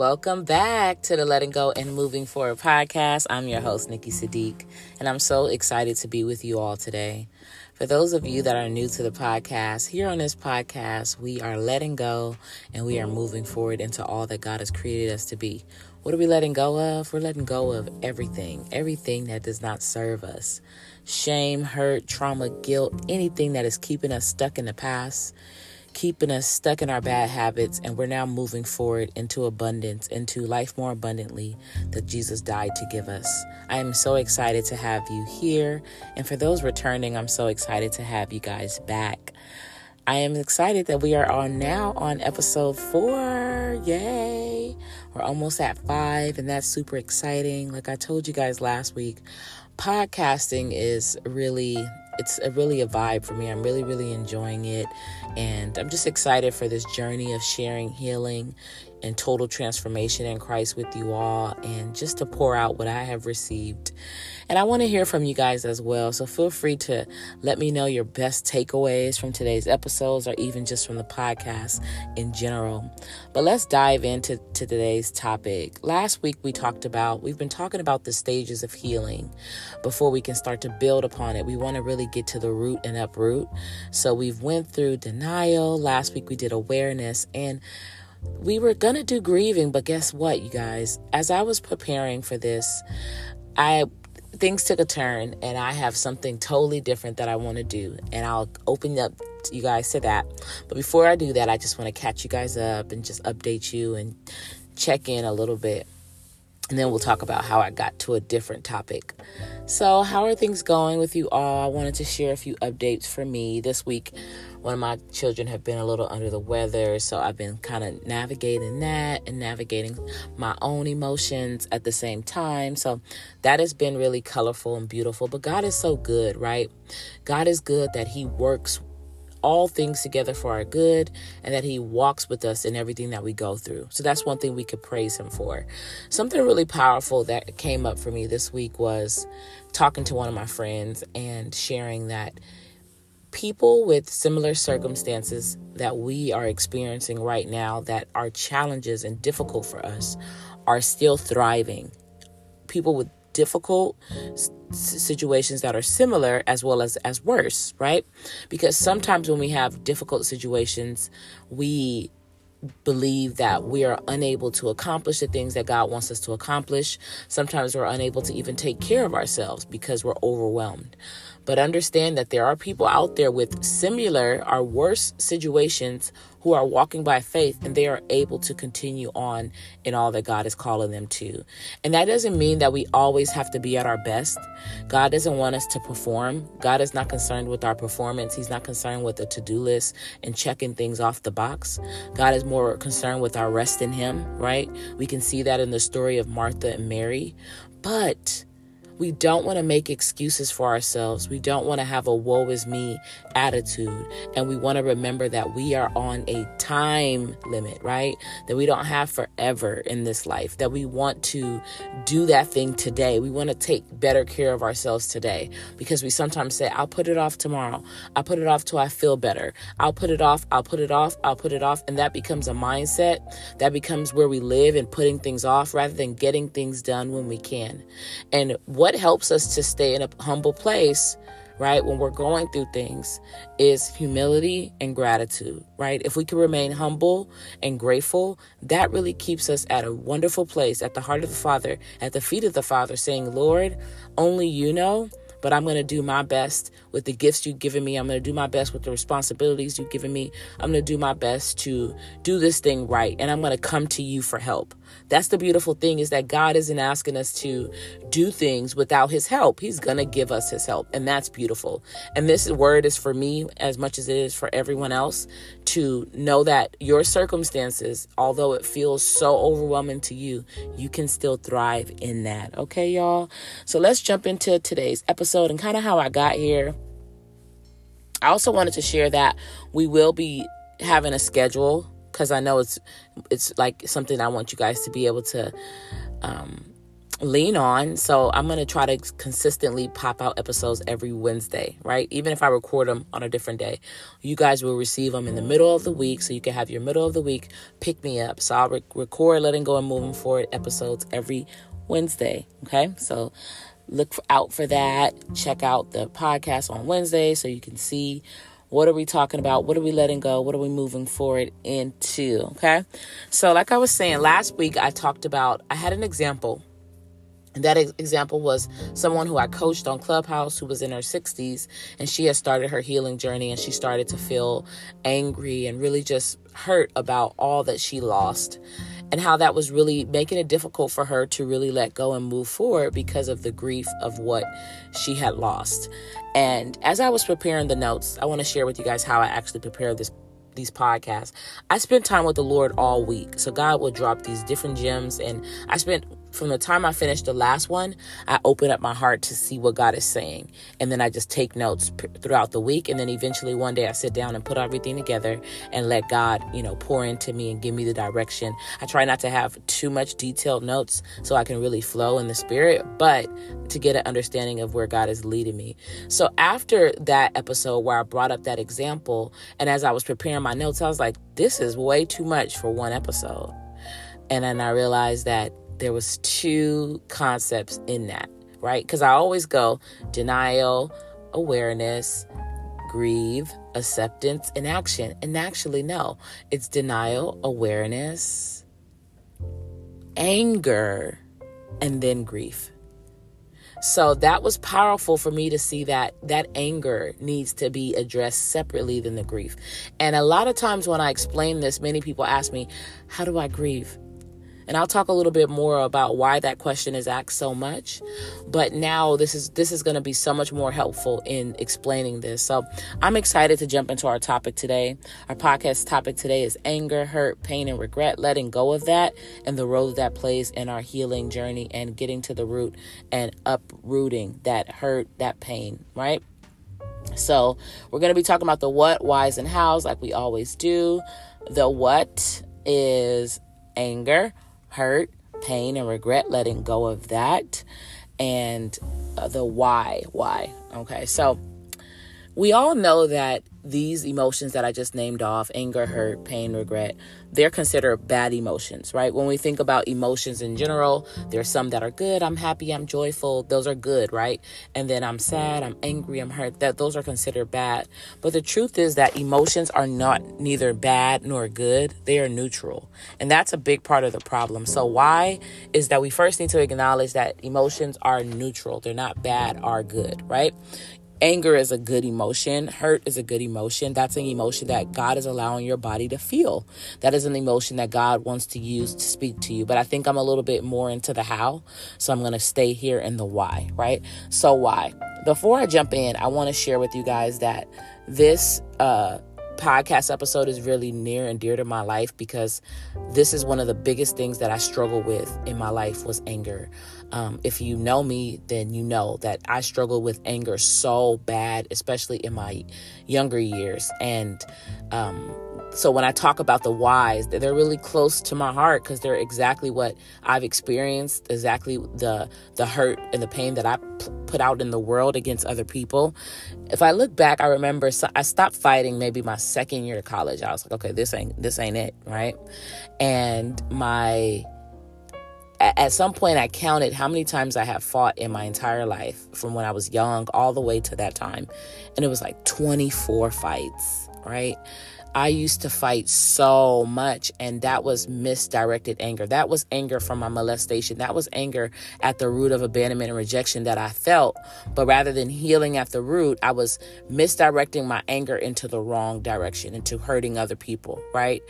Welcome back to the Letting Go and Moving Forward podcast. I'm your host, Nikki Sadiq, and I'm so excited to be with you all today. For those of you that are new to the podcast, here on this podcast, we are letting go and we are moving forward into all that God has created us to be. What are we letting go of? We're letting go of everything, everything that does not serve us. Shame, hurt, trauma, guilt, anything that is keeping us stuck in the past keeping us stuck in our bad habits, and we're now moving forward into abundance, into life more abundantly that Jesus died to give us. I am so excited to have you here, and for those returning, I'm so excited to have you guys back. I am excited that we are on now on episode four. Yay! We're almost at five, and that's super exciting. Like I told you guys last week, podcasting is really it's a really a vibe for me. I'm really, really enjoying it. And I'm just excited for this journey of sharing healing and total transformation in Christ with you all and just to pour out what I have received. And I want to hear from you guys as well. So feel free to let me know your best takeaways from today's episodes or even just from the podcast in general. But let's dive into to today's topic. Last week we talked about, we've been talking about the stages of healing before we can start to build upon it. We want to really get to the root and uproot. So we've went through denial. Last week we did awareness and we were going to do grieving, but guess what, you guys? As I was preparing for this, I things took a turn and I have something totally different that I want to do. And I'll open up you guys to that. But before I do that, I just want to catch you guys up and just update you and check in a little bit. And then we'll talk about how I got to a different topic. So, how are things going with you all? I wanted to share a few updates for me this week one of my children have been a little under the weather, so I've been kind of navigating that and navigating my own emotions at the same time. So that has been really colorful and beautiful. But God is so good, right? God is good that He works all things together for our good and that he walks with us in everything that we go through. So that's one thing we could praise him for. Something really powerful that came up for me this week was talking to one of my friends and sharing that people with similar circumstances that we are experiencing right now that are challenges and difficult for us are still thriving. People with difficult situations that are similar as well as as worse, right? Because sometimes when we have difficult situations, we believe that we are unable to accomplish the things that God wants us to accomplish. Sometimes we're unable to even take care of ourselves because we're overwhelmed. But understand that there are people out there with similar or worse situations who are walking by faith and they are able to continue on in all that God is calling them to. And that doesn't mean that we always have to be at our best. God doesn't want us to perform. God is not concerned with our performance. He's not concerned with the to do list and checking things off the box. God is more concerned with our rest in Him, right? We can see that in the story of Martha and Mary. But we don't want to make excuses for ourselves. We don't want to have a woe is me attitude. And we want to remember that we are on a time limit, right? That we don't have forever in this life, that we want to do that thing today. We want to take better care of ourselves today because we sometimes say, I'll put it off tomorrow. I'll put it off till I feel better. I'll put it off. I'll put it off. I'll put it off. And that becomes a mindset. That becomes where we live and putting things off rather than getting things done when we can. And what what helps us to stay in a humble place right when we're going through things is humility and gratitude right if we can remain humble and grateful that really keeps us at a wonderful place at the heart of the father at the feet of the father saying lord only you know but I'm going to do my best with the gifts you've given me. I'm going to do my best with the responsibilities you've given me. I'm going to do my best to do this thing right. And I'm going to come to you for help. That's the beautiful thing is that God isn't asking us to do things without his help. He's going to give us his help. And that's beautiful. And this word is for me as much as it is for everyone else to know that your circumstances, although it feels so overwhelming to you, you can still thrive in that. Okay, y'all? So let's jump into today's episode and kind of how I got here. I also wanted to share that we will be having a schedule because I know it's it's like something I want you guys to be able to um, lean on. So I'm to try to consistently pop out episodes every Wednesday, right? Even if I record them on a different day, you guys will receive them in the middle of the week. So you can have your middle of the week pick me up. So I'll re- record Letting Go and Moving Forward episodes every Wednesday. Okay. So look out for that. Check out the podcast on Wednesday so you can see what are we talking about? What are we letting go? What are we moving forward into? Okay. So, like I was saying last week, I talked about, I had an example and that example was someone who I coached on Clubhouse who was in her 60s and she had started her healing journey and she started to feel angry and really just hurt about all that she lost and how that was really making it difficult for her to really let go and move forward because of the grief of what she had lost. And as I was preparing the notes, I want to share with you guys how I actually prepared this these podcasts. I spent time with the Lord all week. So God will drop these different gems and I spent from the time I finished the last one, I open up my heart to see what God is saying. And then I just take notes p- throughout the week. And then eventually one day I sit down and put everything together and let God, you know, pour into me and give me the direction. I try not to have too much detailed notes so I can really flow in the spirit, but to get an understanding of where God is leading me. So after that episode where I brought up that example, and as I was preparing my notes, I was like, this is way too much for one episode. And then I realized that there was two concepts in that, right? Because I always go denial, awareness, grieve, acceptance, and action. And actually, no, it's denial, awareness, anger, and then grief. So that was powerful for me to see that that anger needs to be addressed separately than the grief. And a lot of times when I explain this, many people ask me, How do I grieve? And I'll talk a little bit more about why that question is asked so much. But now this is this is going to be so much more helpful in explaining this. So I'm excited to jump into our topic today. Our podcast topic today is anger, hurt, pain, and regret, letting go of that and the role that plays in our healing journey and getting to the root and uprooting that hurt, that pain, right? So, we're going to be talking about the what, whys, and hows like we always do. The what is anger, hurt, pain, and regret, letting go of that, and uh, the why. Why? Okay, so we all know that these emotions that I just named off anger, hurt, pain, regret they're considered bad emotions, right? When we think about emotions in general, there's some that are good. I'm happy, I'm joyful. Those are good, right? And then I'm sad, I'm angry, I'm hurt. That those are considered bad. But the truth is that emotions are not neither bad nor good. They are neutral. And that's a big part of the problem. So why is that we first need to acknowledge that emotions are neutral. They're not bad or good, right? Anger is a good emotion. Hurt is a good emotion. That's an emotion that God is allowing your body to feel. That is an emotion that God wants to use to speak to you. But I think I'm a little bit more into the how. So I'm going to stay here in the why, right? So, why? Before I jump in, I want to share with you guys that this, uh, podcast episode is really near and dear to my life because this is one of the biggest things that I struggle with in my life was anger. Um, if you know me, then you know that I struggle with anger so bad, especially in my younger years. And um, so when I talk about the whys, they're really close to my heart because they're exactly what I've experienced, exactly the the hurt and the pain that I p- put out in the world against other people. If I look back, I remember so I stopped fighting maybe my second year of college. I was like, okay, this ain't this ain't it, right? And my at some point I counted how many times I have fought in my entire life from when I was young all the way to that time. And it was like 24 fights, right? I used to fight so much, and that was misdirected anger. That was anger from my molestation. That was anger at the root of abandonment and rejection that I felt. But rather than healing at the root, I was misdirecting my anger into the wrong direction, into hurting other people, right?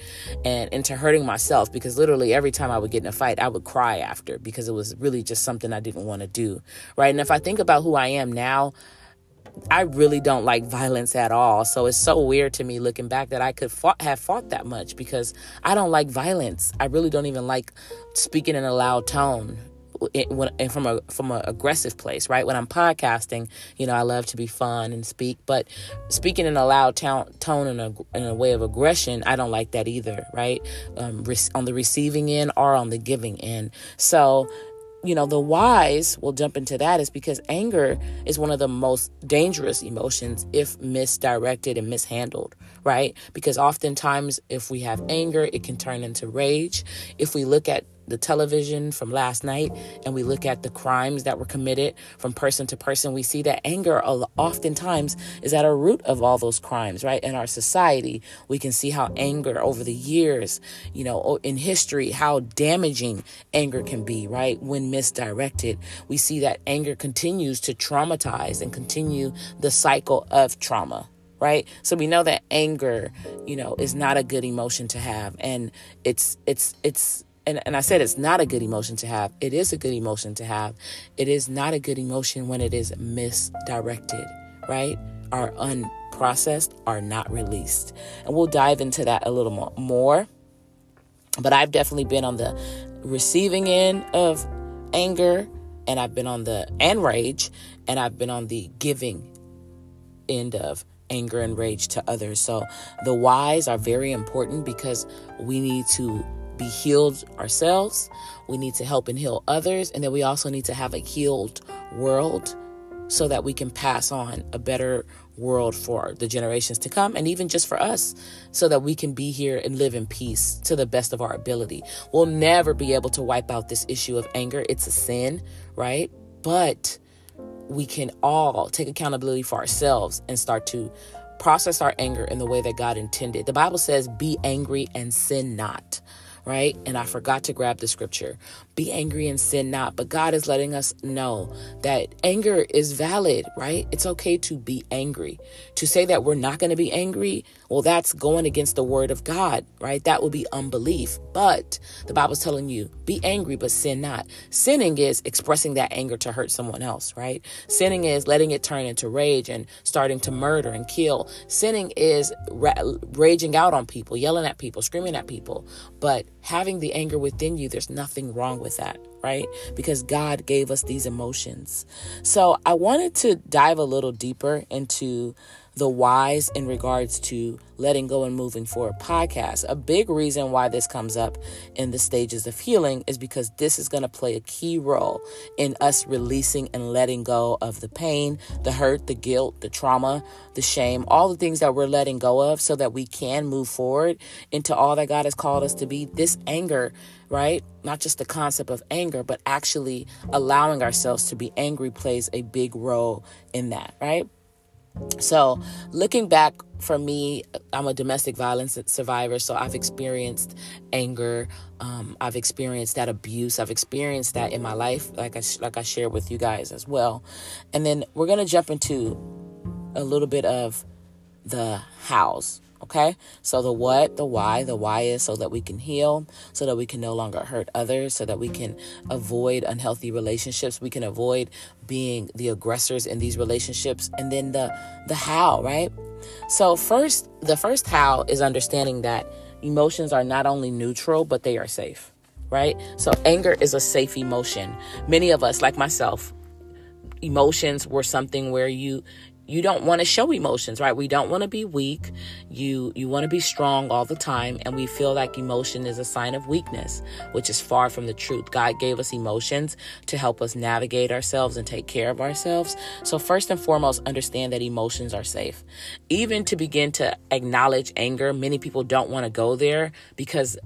And into hurting myself because literally every time I would get in a fight, I would cry after because it was really just something I didn't want to do, right? And if I think about who I am now, I really don't like violence at all. So it's so weird to me looking back that I could fought, have fought that much because I don't like violence. I really don't even like speaking in a loud tone. and from a from an aggressive place, right? When I'm podcasting, you know, I love to be fun and speak, but speaking in a loud tone, tone in a in a way of aggression, I don't like that either, right? Um, on the receiving end or on the giving end. So you know, the whys, we'll jump into that, is because anger is one of the most dangerous emotions if misdirected and mishandled, right? Because oftentimes, if we have anger, it can turn into rage. If we look at the television from last night and we look at the crimes that were committed from person to person, we see that anger oftentimes is at a root of all those crimes, right? In our society, we can see how anger over the years, you know, in history, how damaging anger can be, right? When misdirected, we see that anger continues to traumatize and continue the cycle of trauma right so we know that anger you know is not a good emotion to have and it's it's it's and, and I said it's not a good emotion to have. It is a good emotion to have. It is not a good emotion when it is misdirected, right? Are unprocessed, are not released. And we'll dive into that a little more. But I've definitely been on the receiving end of anger, and I've been on the and rage, and I've been on the giving end of anger and rage to others. So the whys are very important because we need to be healed ourselves. We need to help and heal others. And then we also need to have a healed world so that we can pass on a better world for the generations to come and even just for us so that we can be here and live in peace to the best of our ability. We'll never be able to wipe out this issue of anger. It's a sin, right? But we can all take accountability for ourselves and start to process our anger in the way that God intended. The Bible says, Be angry and sin not right? And I forgot to grab the scripture. Be angry and sin not. But God is letting us know that anger is valid, right? It's okay to be angry. To say that we're not going to be angry, well, that's going against the word of God, right? That would be unbelief. But the Bible's telling you, be angry, but sin not. Sinning is expressing that anger to hurt someone else, right? Sinning is letting it turn into rage and starting to murder and kill. Sinning is ra- raging out on people, yelling at people, screaming at people. But having the anger within you, there's nothing wrong with that, right? Because God gave us these emotions. So I wanted to dive a little deeper into the whys in regards to letting go and moving forward podcast. A big reason why this comes up in the stages of healing is because this is going to play a key role in us releasing and letting go of the pain, the hurt, the guilt, the trauma, the shame, all the things that we're letting go of so that we can move forward into all that God has called us to be. This anger, right? Not just the concept of anger, but actually allowing ourselves to be angry plays a big role in that, right? So, looking back for me, I'm a domestic violence survivor, so I've experienced anger. Um, I've experienced that abuse. I've experienced that in my life, like I like I shared with you guys as well. And then we're gonna jump into a little bit of the hows. Okay, so the what, the why, the why is so that we can heal, so that we can no longer hurt others, so that we can avoid unhealthy relationships, we can avoid being the aggressors in these relationships, and then the the how, right? So first, the first how is understanding that emotions are not only neutral, but they are safe, right? So anger is a safe emotion. Many of us, like myself, emotions were something where you you don't want to show emotions right? We don't want to be weak. You you want to be strong all the time and we feel like emotion is a sign of weakness which is far from the truth. God gave us emotions to help us navigate ourselves and take care of ourselves. So first and foremost understand that emotions are safe. Even to begin to acknowledge anger many people don't want to go there because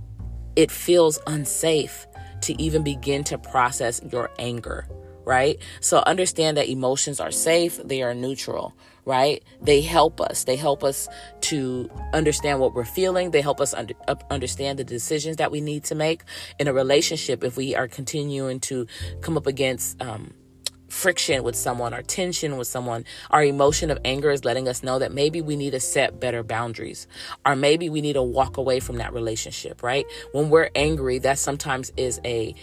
it feels unsafe to even begin to process your anger right? So understand that emotions are safe, they are neutral, right? They help us. They help us to understand what we're feeling. They help us under, understand the decisions that we need to make in a relationship if we are continuing to come up against um, friction with someone or tension with someone. Our emotion of anger is letting us know that maybe we need to set better boundaries or maybe we need to walk away from that relationship, right? When we're angry, that sometimes is a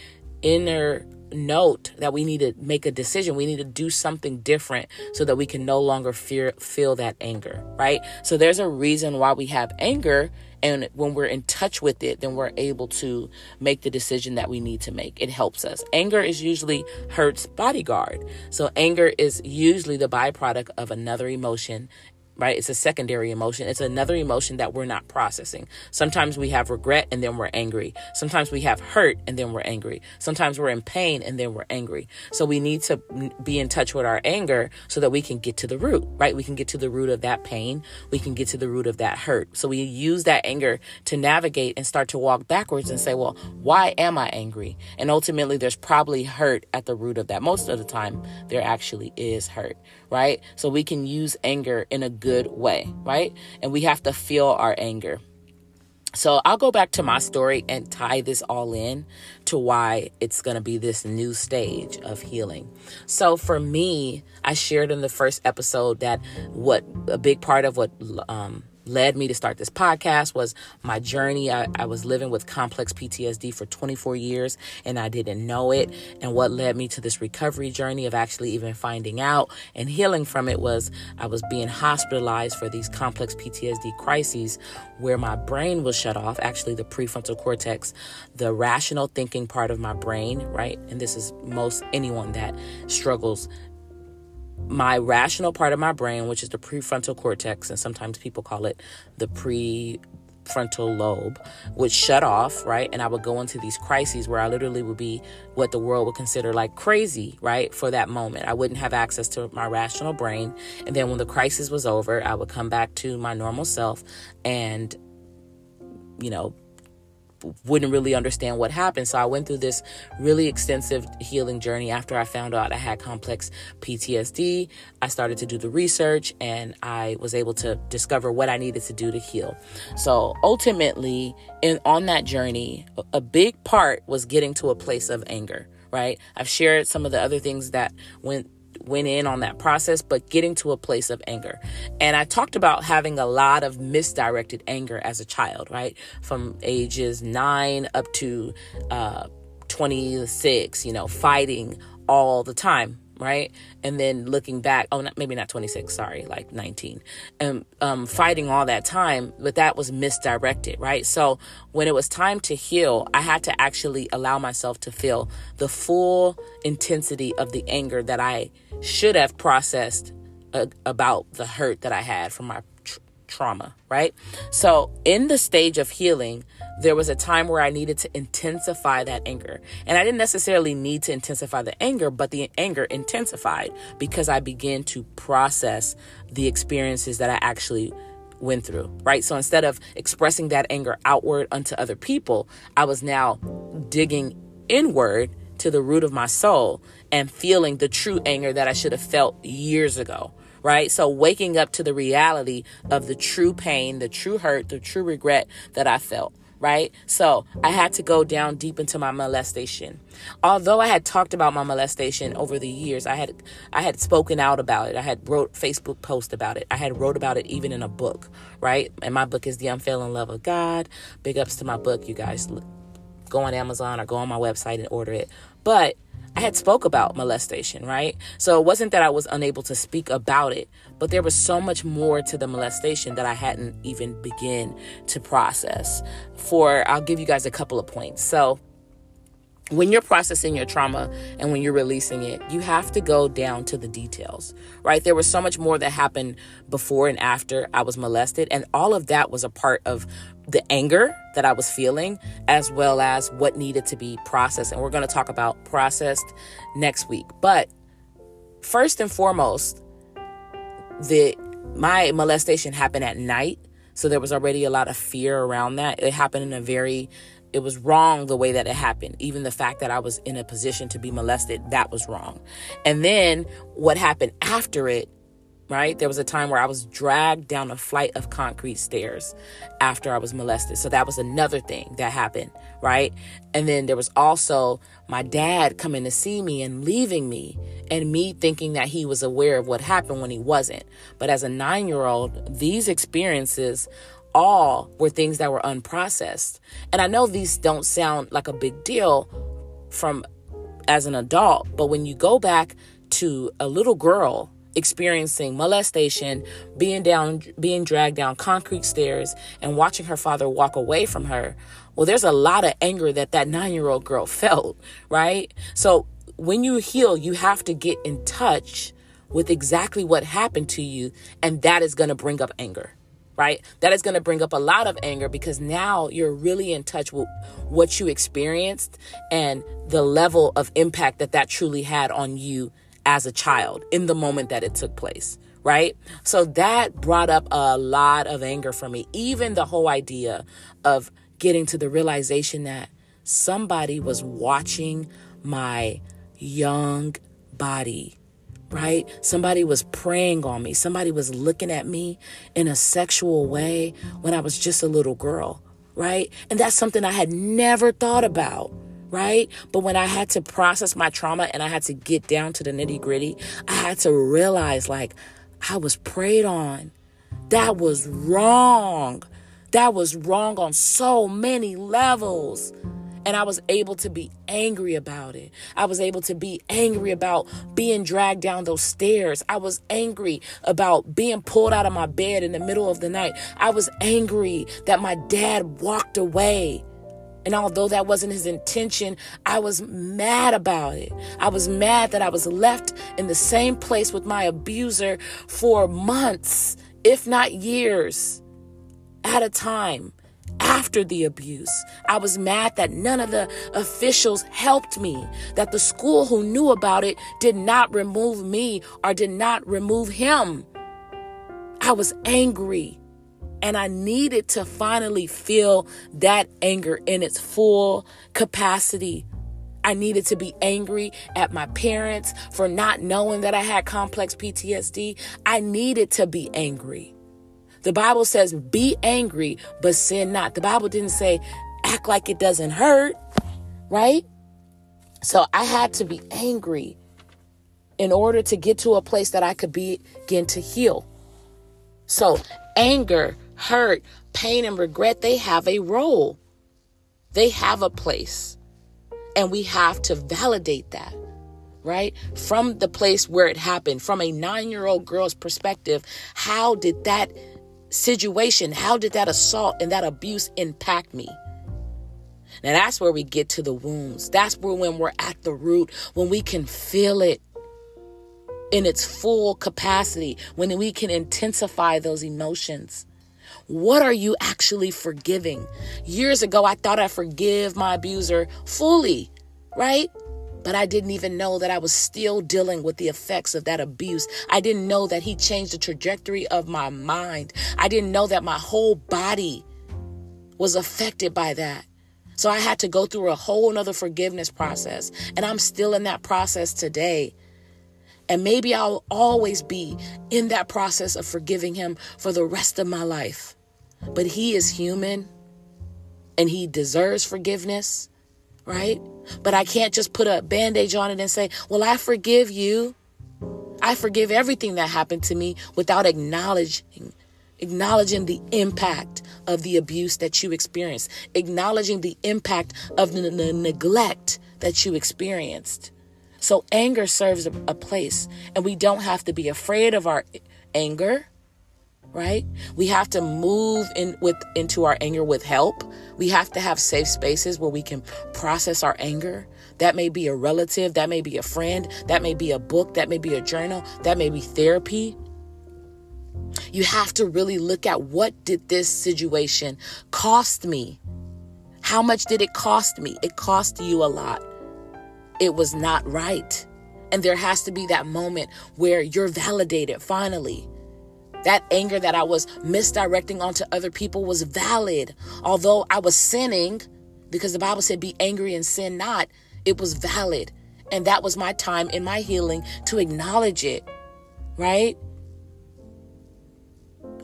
inner note that we need to make a decision. We need to do something different so that we can no longer fear, feel that anger, right? So there's a reason why we have anger. And when we're in touch with it, then we're able to make the decision that we need to make. It helps us. Anger is usually hurt's bodyguard. So anger is usually the byproduct of another emotion right? It's a secondary emotion. It's another emotion that we're not processing. Sometimes we have regret and then we're angry. Sometimes we have hurt and then we're angry. Sometimes we're in pain and then we're angry. So we need to be in touch with our anger so that we can get to the root, right? We can get to the root of that pain. We can get to the root of that hurt. So we use that anger to navigate and start to walk backwards and say, well, why am I angry? And ultimately, there's probably hurt at the root of that. Most of the time, there actually is hurt, right? So we can use anger in a good way, right? And we have to feel our anger. So I'll go back to my story and tie this all in to why it's going to be this new stage of healing. So for me, I shared in the first episode that what a big part of what um, led me to start this podcast was my journey. I, I, was living with complex PTSD for 24 years and I didn't know it. And what led me to this recovery journey of actually even finding out and healing from it was I was being hospitalized for these complex PTSD crises where my brain was shut off, actually, the prefrontal cortex, the rational thinking part of my brain, right? And this is most anyone that struggles my rational part of my brain, which is the prefrontal cortex, and sometimes people call it the prefrontal lobe, would shut off, right? And I would go into these crises where I literally would be what the world would consider like crazy, right? For that moment. I wouldn't have access to my rational brain. And then when the crisis was over, I would come back to my normal self and, you know, wouldn't really understand what happened. So I went through this really extensive healing journey after I found out I had complex PTSD. I started to do the research and I was able to discover what I needed to do to heal. So ultimately, in on that journey, a big part was getting to a place of anger, right? I've shared some of the other things that went went in on that process, but getting to a place of anger. And I talked about having a lot of misdirected anger as a child, right? From ages nine up to uh, 26, you know, fighting all the time right? And then looking back, oh, not, maybe not 26, sorry, like 19, and um, fighting all that time, but that was misdirected, right? So when it was time to heal, I had to actually allow myself to feel the full intensity of the anger that I should have processed uh, about the hurt that I had from my tr- trauma, right? So in the stage of healing, there was a time where I needed to intensify that anger. And I didn't necessarily need to intensify the anger, but the anger intensified because I began to process the experiences that I actually went through, right? So instead of expressing that anger outward unto other people, I was now digging inward to the root of my soul and feeling the true anger that I should have felt years ago, right? So waking up to the reality of the true pain, the true hurt, the true regret that I felt right? So I had to go down deep into my molestation. Although I had talked about my molestation over the years, I had I had spoken out about it. I had wrote Facebook post about it. I had wrote about it even in a book, right? And my book is The Unfailing Love of God. Big ups to my book, you guys. Go on Amazon or go on my website and order it. But I had spoke about molestation, right? So it wasn't that I was unable to speak about it, but there was so much more to the molestation that I hadn't even begin to process. For I'll give you guys a couple of points. So when you're processing your trauma and when you're releasing it, you have to go down to the details, right? There was so much more that happened before and after I was molested, and all of that was a part of the anger that I was feeling, as well as what needed to be processed. And we're going to talk about processed next week. But first and foremost, the my molestation happened at night, so there was already a lot of fear around that. It happened in a very it was wrong the way that it happened. Even the fact that I was in a position to be molested, that was wrong. And then what happened after it, right? There was a time where I was dragged down a flight of concrete stairs after I was molested. So that was another thing that happened, right? And then there was also my dad coming to see me and leaving me, and me thinking that he was aware of what happened when he wasn't. But as a nine year old, these experiences all were things that were unprocessed. And I know these don't sound like a big deal from as an adult, but when you go back to a little girl experiencing molestation, being down being dragged down concrete stairs and watching her father walk away from her, well there's a lot of anger that that 9-year-old girl felt, right? So when you heal, you have to get in touch with exactly what happened to you, and that is going to bring up anger right? That is going to bring up a lot of anger because now you're really in touch with what you experienced and the level of impact that that truly had on you as a child in the moment that it took place, right? So that brought up a lot of anger for me. Even the whole idea of getting to the realization that somebody was watching my young body right? Somebody was preying on me. Somebody was looking at me in a sexual way when I was just a little girl, right? And that's something I had never thought about, right? But when I had to process my trauma and I had to get down to the nitty gritty, I had to realize like I was preyed on. That was wrong. That was wrong on so many levels. And I was able to be angry about it. I was able to be angry about being dragged down those stairs. I was angry about being pulled out of my bed in the middle of the night. I was angry that my dad walked away. And although that wasn't his intention, I was mad about it. I was mad that I was left in the same place with my abuser for months, if not years at a time after the abuse. I was mad that none of the officials helped me, that the school who knew about it did not remove me or did not remove him. I was angry. And I needed to finally feel that anger in its full capacity. I needed to be angry at my parents for not knowing that I had complex PTSD. I needed to be angry. The Bible says, be angry, but sin not. The Bible didn't say, act like it doesn't hurt, right? So I had to be angry in order to get to a place that I could begin to heal. So anger, hurt, pain, and regret, they have a role, they have a place. And we have to validate that right? From the place where it happened, from a nine year old girl's perspective, how did that situation, how did that assault and that abuse impact me? Now that's where we get to the wounds. That's where when we're at the root, when we can feel it in its full capacity, when we can intensify those emotions. What are you actually forgiving? Years ago, I thought I forgive my abuser fully, right? But I didn't even know that I was still dealing with the effects of that abuse. I didn't know that he changed the trajectory of my mind. I didn't know that my whole body was affected by that. So I had to go through a whole nother forgiveness process. And I'm still in that process today. And maybe I'll always be in that process of forgiving him for the rest of my life. But he is human and he deserves forgiveness right? But I can't just put a bandage on it and say, Well, I forgive you. I forgive everything that happened to me without acknowledging acknowledging the impact of the abuse that you experienced, acknowledging the impact of the, the neglect that you experienced. So anger serves a, a place, and we don't have to be afraid of our anger right? We have to move in with into our anger with help. We have to have safe spaces where we can process our anger. That may be a relative, that may be a friend, that may be a book, that may be a journal, that may be therapy. You have to really look at what did this situation cost me? How much did it cost me? It cost you a lot. It was not right. And there has to be that moment where you're validated finally that anger that I was misdirecting onto other people was valid. Although I was sinning, because the Bible said, be angry and sin not, it was valid. And that was my time in my healing to acknowledge it, right?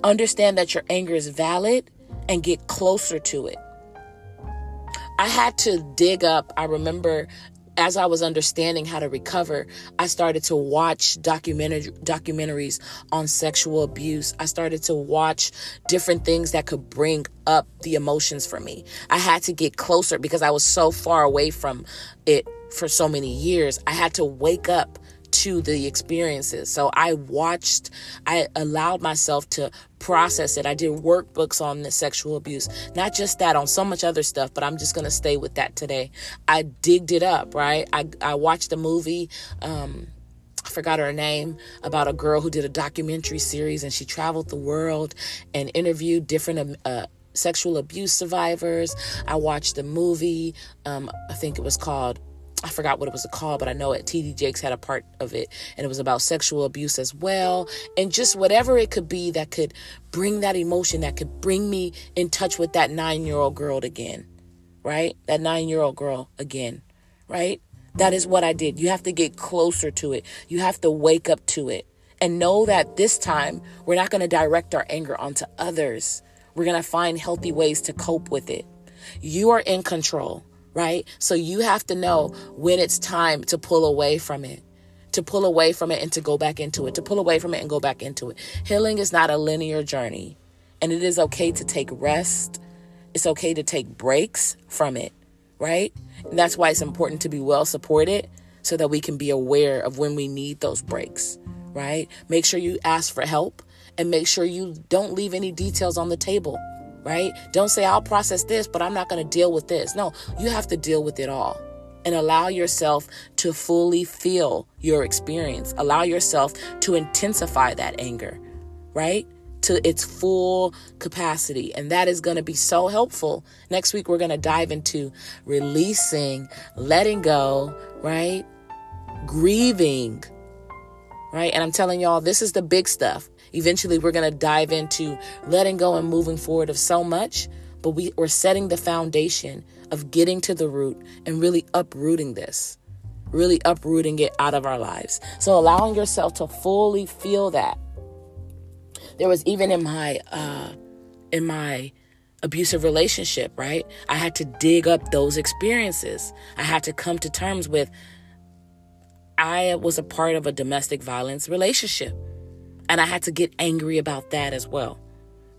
Understand that your anger is valid and get closer to it. I had to dig up. I remember as I was understanding how to recover, I started to watch documentary documentaries on sexual abuse. I started to watch different things that could bring up the emotions for me. I had to get closer because I was so far away from it for so many years. I had to wake up to the experiences. So I watched, I allowed myself to process it. I did workbooks on the sexual abuse, not just that, on so much other stuff, but I'm just going to stay with that today. I digged it up, right? I, I watched a movie, um, I forgot her name, about a girl who did a documentary series and she traveled the world and interviewed different um, uh, sexual abuse survivors. I watched the movie, um, I think it was called I forgot what it was called, but I know it. TD Jakes had a part of it, and it was about sexual abuse as well, and just whatever it could be that could bring that emotion, that could bring me in touch with that nine year old girl again, right? That nine year old girl again, right? That is what I did. You have to get closer to it. You have to wake up to it and know that this time we're not going to direct our anger onto others. We're going to find healthy ways to cope with it. You are in control right? So you have to know when it's time to pull away from it, to pull away from it and to go back into it, to pull away from it and go back into it. Healing is not a linear journey, and it is okay to take rest. It's okay to take breaks from it, right? And that's why it's important to be well supported so that we can be aware of when we need those breaks, right? Make sure you ask for help and make sure you don't leave any details on the table right? Don't say, I'll process this, but I'm not going to deal with this. No, you have to deal with it all and allow yourself to fully feel your experience. Allow yourself to intensify that anger, right? To its full capacity. And that is going to be so helpful. Next week, we're going to dive into releasing, letting go, right? Grieving, right? And I'm telling y'all, this is the big stuff. Eventually, we're going to dive into letting go and moving forward of so much, but we, we're setting the foundation of getting to the root and really uprooting this, really uprooting it out of our lives. So, allowing yourself to fully feel that. There was even in my, uh, in my, abusive relationship, right? I had to dig up those experiences. I had to come to terms with I was a part of a domestic violence relationship. And I had to get angry about that as well.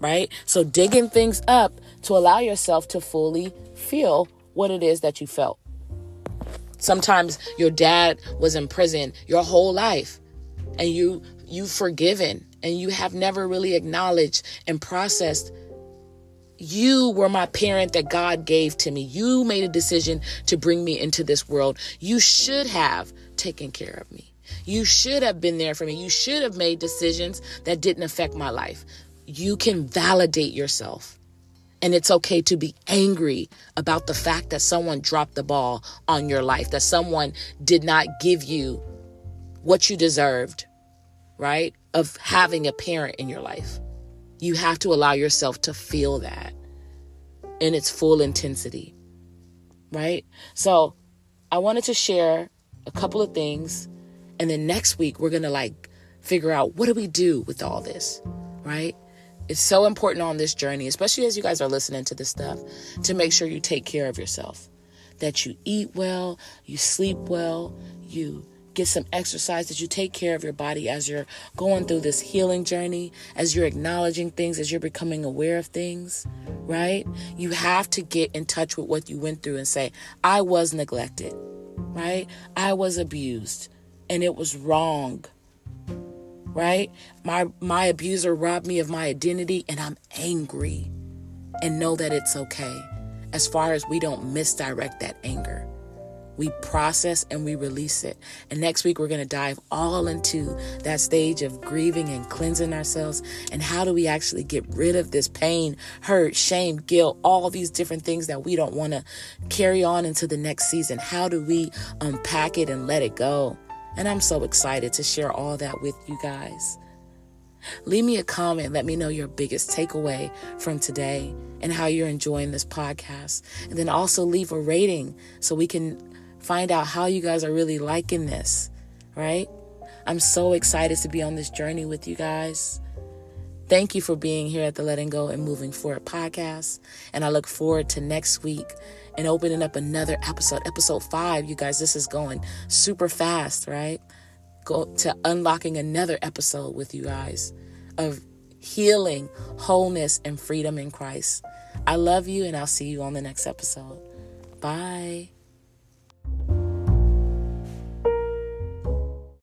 Right? So digging things up to allow yourself to fully feel what it is that you felt. Sometimes your dad was in prison your whole life and you you've forgiven and you have never really acknowledged and processed you were my parent that God gave to me. You made a decision to bring me into this world. You should have taken care of me. You should have been there for me. You should have made decisions that didn't affect my life. You can validate yourself. And it's okay to be angry about the fact that someone dropped the ball on your life, that someone did not give you what you deserved, right? Of having a parent in your life. You have to allow yourself to feel that in its full intensity, right? So I wanted to share a couple of things and then next week, we're going to like figure out what do we do with all this, right? It's so important on this journey, especially as you guys are listening to this stuff, to make sure you take care of yourself. That you eat well, you sleep well, you get some exercise, that you take care of your body as you're going through this healing journey, as you're acknowledging things, as you're becoming aware of things, right? You have to get in touch with what you went through and say, I was neglected, right? I was abused and it was wrong. Right? My my abuser robbed me of my identity and I'm angry. And know that it's okay. As far as we don't misdirect that anger. We process and we release it. And next week, we're going to dive all into that stage of grieving and cleansing ourselves. And how do we actually get rid of this pain, hurt, shame, guilt, all these different things that we don't want to carry on into the next season? How do we unpack it and let it go? And I'm so excited to share all that with you guys. Leave me a comment. Let me know your biggest takeaway from today and how you're enjoying this podcast. And then also leave a rating so we can find out how you guys are really liking this, right? I'm so excited to be on this journey with you guys. Thank you for being here at the Letting Go and Moving Forward podcast. And I look forward to next week and opening up another episode, episode five. You guys, this is going super fast, right? Go to unlocking another episode with you guys of healing, wholeness, and freedom in Christ. I love you, and I'll see you on the next episode. Bye.